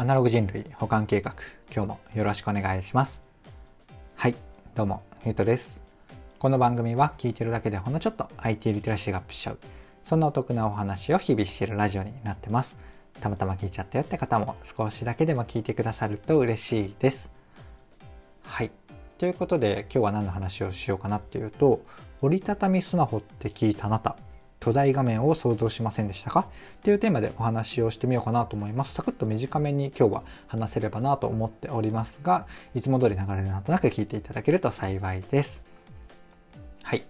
アナログ人類保管計画。今日もよろしくお願いします。はいどうもゆうとです。この番組は聞いてるだけでほんのちょっと IT リテラシーがアップしちゃうそんなお得なお話を日々しているラジオになってます。たまたま聞いちゃったよって方も少しだけでも聞いてくださると嬉しいです。はいということで今日は何の話をしようかなっていうと折りたたみスマホって聞いたあなた巨大画面を想像しませんでしたか？っていうテーマでお話をしてみようかなと思います。サクッと短めに今日は話せればなと思っておりますが、いつも通り流れでなんとなく聞いていただけると幸いです。はい。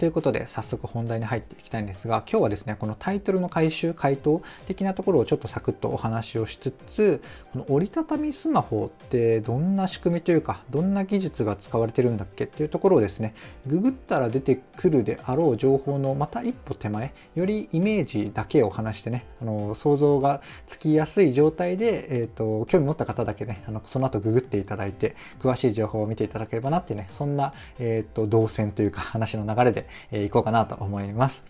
ということで早速本題に入っていきたいんですが今日はですねこのタイトルの回収回答的なところをちょっとサクッとお話をしつつこの折りたたみスマホってどんな仕組みというかどんな技術が使われてるんだっけっていうところをですねググったら出てくるであろう情報のまた一歩手前よりイメージだけを話してねあの想像がつきやすい状態で、えーと、興味持った方だけねあのその後ググっていただいて詳しい情報を見ていただければなっていうねそんな、えーと動線というか話の流れでえー、いこうかなと思います。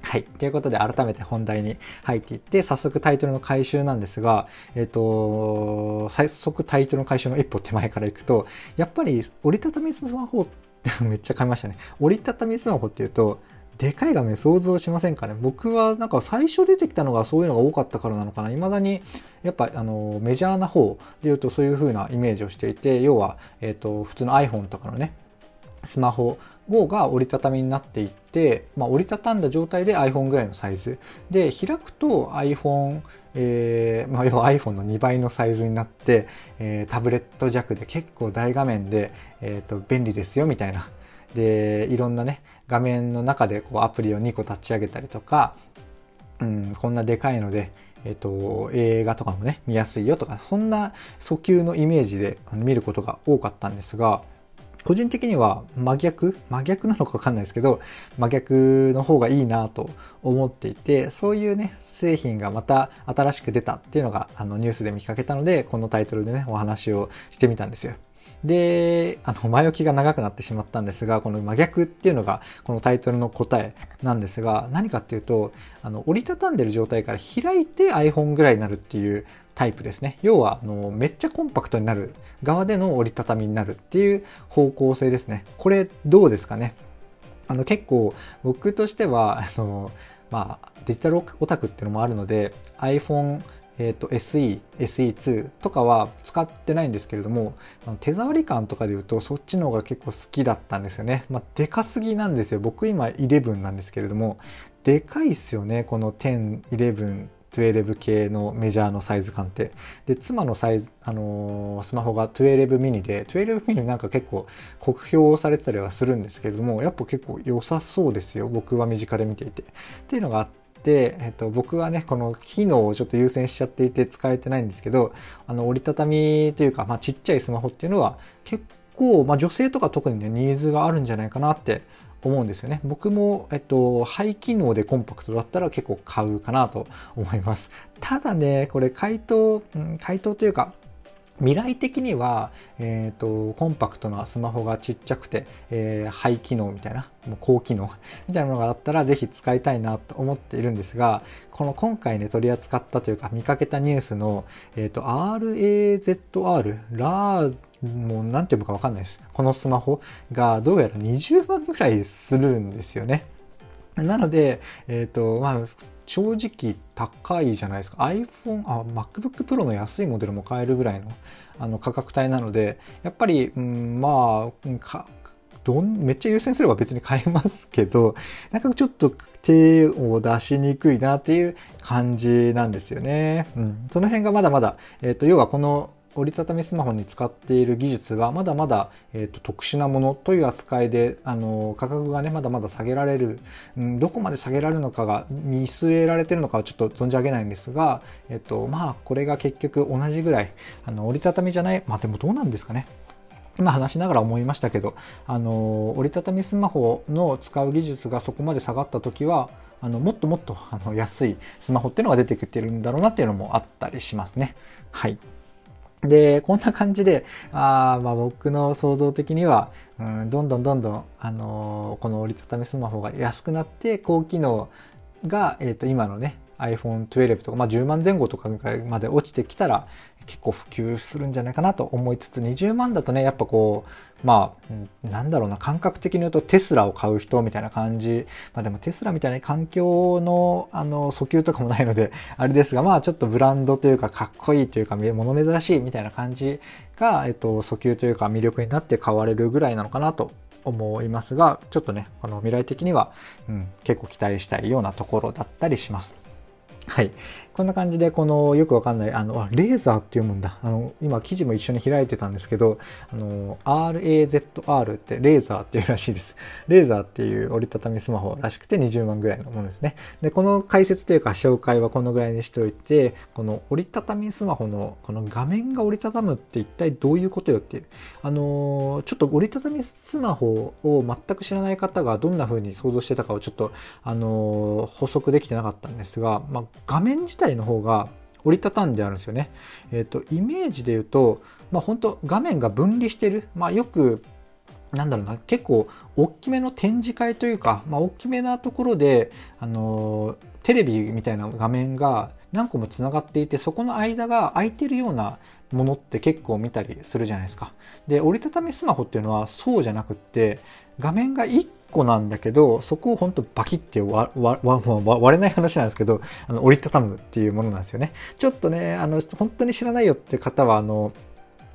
はい。ということで、改めて本題に入っていって、早速タイトルの回収なんですが、えっ、と、早速タイトルの回収の一歩手前からいくと、やっぱり折りたたみスマホって めっちゃ買いましたね。折りたたみスマホっていうと、でかい画面想像しませんかね？僕はなんか最初出てきたのがそういうのが多かったからなのかな？未だにやっぱあのメジャーな方で言うとそういう風なイメージをしていて要は、えーと普通の iPhone とかのねスマホが折りたたみになっていって、まあ、折りたたんだ状態で iPhone ぐらいのサイズ。で開くと iPhone、えーまあ、要は iPhone の2倍のサイズになって、えー、タブレット弱で結構大画面で、えーと、便利ですよみたいな。でいろんなね画面の中でこうアプリを2個立ち上げたりとか、うん、こんなでかいのでえっと、映画とかもね、見やすいよとか、そんな訴求のイメージで見ることが多かったんですが、個人的には真逆？真逆なのかわかんないですけど、真逆の方がいいなと思っていて、そういうね、製品がまた新しく出たっていうのがあのニュースで見かけたので、このタイトルでね、お話をしてみたんですよ。で、あの、前置きが長くなってしまったんですが、この真逆っていうのが、このタイトルの答えなんですが、何かっていうと、あの、折りたたんでる状態から開いて iPhone ぐらいになるっていうタイプですね。要は、あの、めっちゃコンパクトになる側での折りたたみになるっていう方向性ですね。これ、どうですかね？あの、結構、僕としては、あの、まあ、デジタルオタクっていうのもあるので、iPhone えーと、SE、SE2 とかは使ってないんですけれども、手触り感とかで言うとそっちの方が結構好きだったんですよね。まあ、でかすぎなんですよ。僕今11なんですけれども、でかいっすよね、この10、11、12系のメジャーのサイズ感って。で、妻のサイズ、あのー、スマホが12ミニで、12ミニなんか結構酷評されてたりはするんですけれども、やっぱ結構良さそうですよ。僕は身近で見ていて。っていうのがあって、えっと、僕はね、この機能をちょっと優先しちゃっていて使えてないんですけど、あの、折りたたみというか、まあ、ちっちゃいスマホっていうのは結構、まあ、女性とか特にね、ニーズがあるんじゃないかなって思うんですよね。僕も、えっと、肺機能でコンパクトだったら結構買うかなと思います。ただね、これ回答、回答というか、未来的には、えーと、コンパクトなスマホがちっちゃくて、えー、ハイ機能みたいな、もう高機能 みたいなものがあったらぜひ使いたいなと思っているんですが、この今回ね、取り扱ったというか見かけたニュースの、えーと、RAZR、ラー、もう何て読むかわかんないです。このスマホがどうやら20万ぐらいするんですよね。なので、えっ、ー、と、まあ、正直高いじゃないですか iPhone あ MacBook Pro の安いモデルも買えるぐらいのあの価格帯なのでやっぱり、うん、まあどんめっちゃ優先すれば別に買えますけど なんかちょっと手を出しにくいなっていう感じなんですよね。うん、その辺がまだまだ、えっ、ー、と要はこの折りたたみスマホに使っている技術がまだまだ、えーと、特殊なものという扱いであの価格がねまだまだ下げられる、うん、どこまで下げられるのかが見据えられてるのかはちょっと存じ上げないんですが、えっ、ー、とまあこれが結局同じぐらいあの折りたたみじゃないまあでもどうなんですかね今話しながら思いましたけど、あの折りたたみスマホの使う技術がそこまで下がった時はあのもっともっとあの安いスマホっていうのが出てきてるんだろうなっていうのもあったりしますね。はい。で、こんな感じで、あまあ僕の想像的には、うん、どんどんどんどん、あのー、この折りたたみスマホが安くなって、高機能が、えっ、ー、と、今のね、iPhone12 とか、まあ、10万前後とかまで落ちてきたら結構普及するんじゃないかなと思いつつ20万だとねやっぱこうまあなんだろうな感覚的に言うとテスラを買う人みたいな感じまあでもテスラみたいな環境のあの訴求とかもないのであれですがまあちょっとブランドというかかっこいいというか物珍しいみたいな感じが、えっと、訴求というか魅力になって買われるぐらいなのかなと思いますがちょっとねこの未来的には、うん、結構期待したいようなところだったりします。はい。こんな感じで、この、よくわかんない、あの、レーザーって読むんだ。あの、今、記事も一緒に開いてたんですけど、あの、RAZR ってレーザーっていうらしいです。レーザーっていう折りたたみスマホらしくて20万ぐらいのものですね。で、この解説というか紹介はこのぐらいにしておいて、この折りたたみスマホの、この画面が折りたたむって一体どういうことよっていう、あの、ちょっと折りたたみスマホを全く知らない方がどんな風に想像してたかをちょっと、あの、補足できてなかったんですが、まあ、画面自体の方が折りたたんであるんですよね。えっ、ー、と、イメージで言うと、まあ本当画面が分離してる。まあよく、なんだろうな、結構大きめの展示会というか、まあ大きめなところで、あのー、テレビみたいな画面が何個もつながっていて、そこの間が空いてるようなものって結構見たりするじゃないですか。で、折りたたみスマホっていうのはそうじゃなくって、画面が1個なんだけど、そこを本当バキって割れない話なんですけど、あの折りたたむっていうものなんですよね。ちょっとね、あの、本当に知らないよって方は、あの、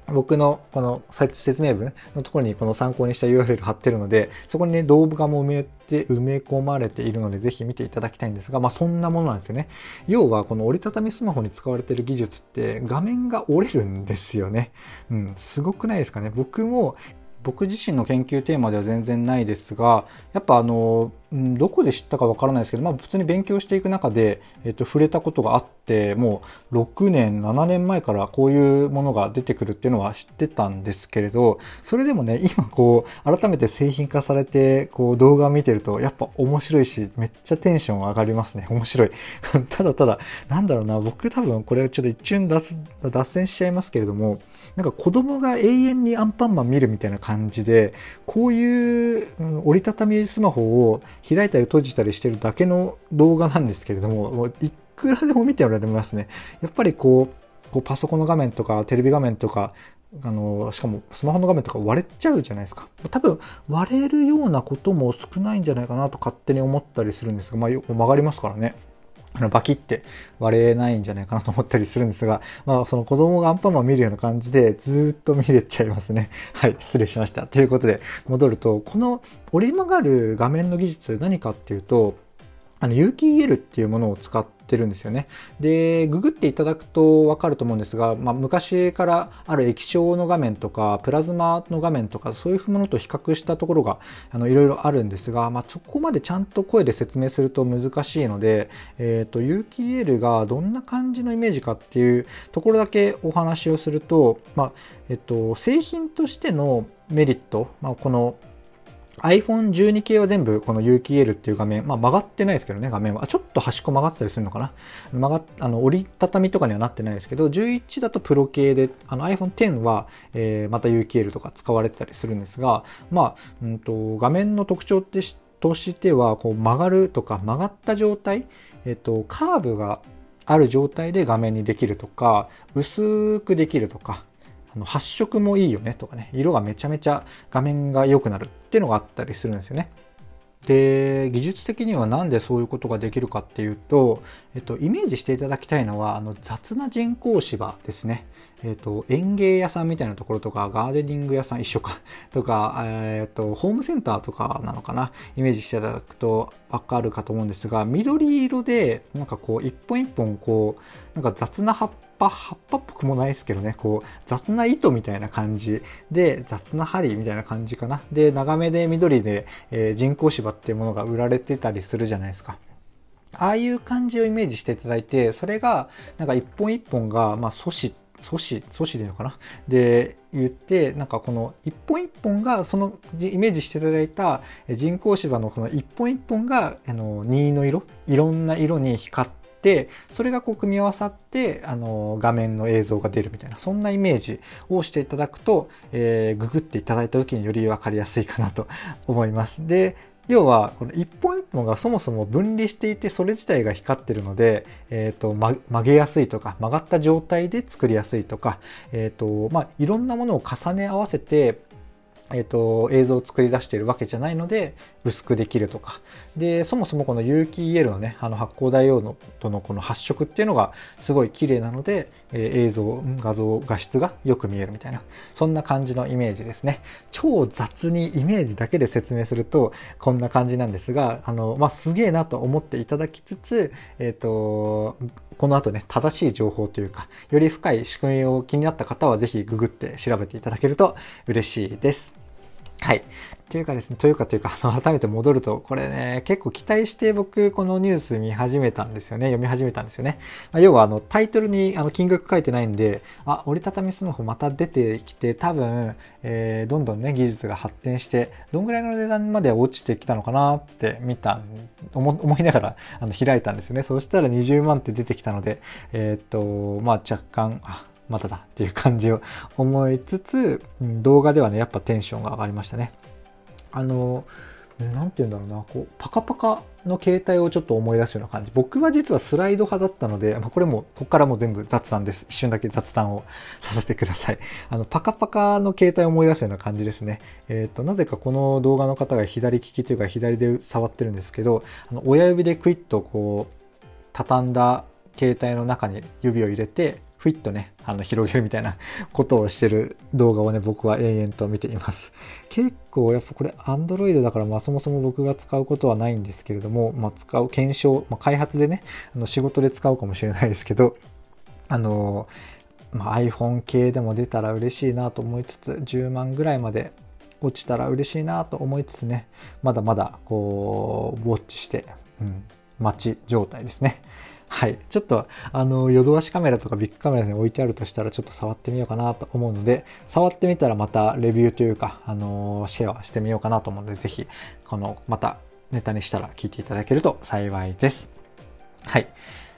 僕のこの説明文のところにこの参考にした URL 貼ってるので、そこにね、動画も埋めて、埋め込まれているので、ぜひ見ていただきたいんですが、まあそんなものなんですよね。要は、この折りたたみスマホに使われている技術って、画面が折れるんですよね。うん、すごくないですかね。僕も僕自身の研究テーマでは全然ないですが、やっぱあの、どこで知ったかわからないですけど、まあ普通に勉強していく中で、えっと、触れたことがあって、もう6年、7年前からこういうものが出てくるっていうのは知ってたんですけれど、それでもね、今こう、改めて製品化されて、こう動画を見てると、やっぱ面白いし、めっちゃテンション上がりますね。面白い。ただただ、なんだろうな、僕多分これちょっと一瞬脱線しちゃいますけれども、なんか子供が永遠にアンパンマン見るみたいな感じで、こういう、折りたたみスマホを開いたり閉じたりしてるだけの動画なんですけれども、もういくらでも見ておられますね。やっぱりこう、こうパソコンの画面とかテレビ画面とか、あの、しかもスマホの画面とか割れちゃうじゃないですか。多分割れるようなことも少ないんじゃないかなと勝手に思ったりするんですが、まあ、曲がりますからね。あのバキって割れないんじゃないかなと思ったりするんですが、まあその子供がアンパンマン見るような感じでずっと見れちゃいますね。はい、失礼しました。ということで戻ると、この折り曲がる画面の技術何かっていうと、あの有機 EL っていうものを使ってるんですよね。で、ググっていただくとわかると思うんですが、まあ、昔からある液晶の画面とか、プラズマの画面とか、そういうものと比較したところが、あの、いろいろあるんですが、まあ、そこまでちゃんと声で説明すると難しいので、えっ、ー、と、有機 EL がどんな感じのイメージかっていうところだけお話をすると、まあ、えっと、製品としてのメリット、まあ、この iPhone12 系は全部この有機 EL っていう画面、まあ曲がってないですけどね、画面は。ちょっと端っこ曲がってたりするのかな曲が、あの、折りたたみとかにはなってないですけど、11だとプロ系で、あの iPhone X は、えー、また有機 EL とか使われてたりするんですが、まあ、うんと、画面の特徴ってとしては、こう曲がるとか曲がった状態、えっ、と、カーブがある状態で画面にできるとか、薄くできるとか、あの発色もいいよねとかね、色がめちゃめちゃ画面が良くなるっていうのがあったりするんですよね。で技術的には何でそういうことができるかっていうと、えっと、イメージしていただきたいのはあの雑な人工芝ですね。えっと、園芸屋さんみたいなところとかガーデニング屋さん一緒かとか、えっと、ホームセンターとかなのかなイメージしていただくとわかるかと思うんですが緑色でなんかこう一本一本こうなんか雑な葉っぱ葉っぱっぽくもないですけどねこう雑な糸みたいな感じ。で雑な針みたいな感じかな。で長めで緑で、えー、人工芝っていうものが売られてたりするじゃないですか。ああいう感じをイメージしていただいて、それが、なんか一本一本が、まあ、阻止、阻止、阻止でいいのかな。で、言って、なんかこの一本一本が、そのイメージしていただいた人工芝のこの一本一本が、あの、任意の色、いろんな色に光って、てそれがこう組み合わさってあの画面の映像が出るみたいなそんなイメージをしていただくと、えー、ググっていただいた時により分かりやすいかなと 思います。で要はこの一本一本がそもそも分離していてそれ自体が光ってるので、えーと、曲げやすいとか曲がった状態で作りやすいとか、えーとまあ、いろんなものを重ね合わせてえーと、映像を作り出しているわけじゃないので薄くできるとかでそもそもこの有機 EL のねあの発光ダイオードとのこの発色っていうのがすごい綺麗なので、えー、映像画像画質がよく見えるみたいなそんな感じのイメージですね超雑にイメージだけで説明するとこんな感じなんですがあの、まあ、すげえなと思っていただきつつ、えーとこの後ね、正しい情報というか、より深い仕組みを気になった方は、ぜひググって調べていただけると嬉しいです。はい。というかですね、というかというか、あの、改めて戻ると、これね、結構期待して僕、このニュース見始めたんですよね。読み始めたんですよね。まあ、要は、あの、タイトルに、あの、金額書いてないんで、あ、折りたたみスマホまた出てきて、多分、えー、どんどんね、技術が発展して、どんぐらいの値段まで落ちてきたのかなって見た、思いながら、あの、開いたんですよね。そしたら20万って出てきたので、えー、っと、まあ、若干、あ、まただっていう感じを思いつつ、動画ではね、やっぱテンションが上がりましたね。あの、なんて言うんだろうな、こう、パカパカの携帯をちょっと思い出すような感じ。僕は実はスライド派だったので、まあ、これも、ここからも全部雑談です。一瞬だけ雑談をさせてください。あの、パカパカの携帯を思い出すような感じですね。えっ、ー、と、なぜかこの動画の方が左利きというか左で触ってるんですけど、あの親指でクイッとこう、畳んだ携帯の中に指を入れて、ふいっとね、あの、広げるみたいな ことをしてる動画をね、僕は延々と見ています。結構、やっぱこれ、Android だから、まあ、そもそも僕が使うことはないんですけれども、まあ、使う、検証、まあ、開発でね、あの仕事で使うかもしれないですけど、あの、まあ、iPhone 系でも出たら嬉しいなと思いつつ、10万ぐらいまで落ちたら嬉しいなと思いつつね、まだまだ、こう、ウォッチして、うん、待ち状態ですね。はい。ちょっと、あの、ヨドバシカメラとかビッグカメラに置いてあるとしたら、ちょっと触ってみようかなと思うので、触ってみたらまたレビューというか、あの、シェアしてみようかなと思うので、ぜひ、この、またネタにしたら聞いていただけると幸いです。はい。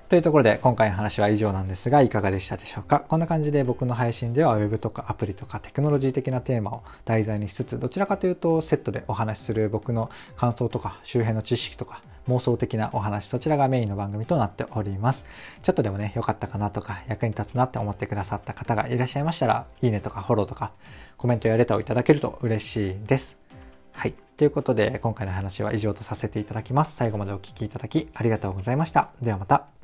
というところで今回の話は以上なんですがいかがでしたでしょうか？こんな感じで僕の配信では Web とかアプリとかテクノロジー的なテーマを題材にしつつどちらかというとセットでお話しする僕の感想とか周辺の知識とか妄想的なお話そちらがメインの番組となっておりますちょっとでもね良かったかなとか役に立つなって思ってくださった方がいらっしゃいましたらいいねとかフォローとかコメントやレターをいただけると嬉しいですはい。ということで、今回の話は以上とさせていただきます。最後までお聴きいただきありがとうございました。ではまた。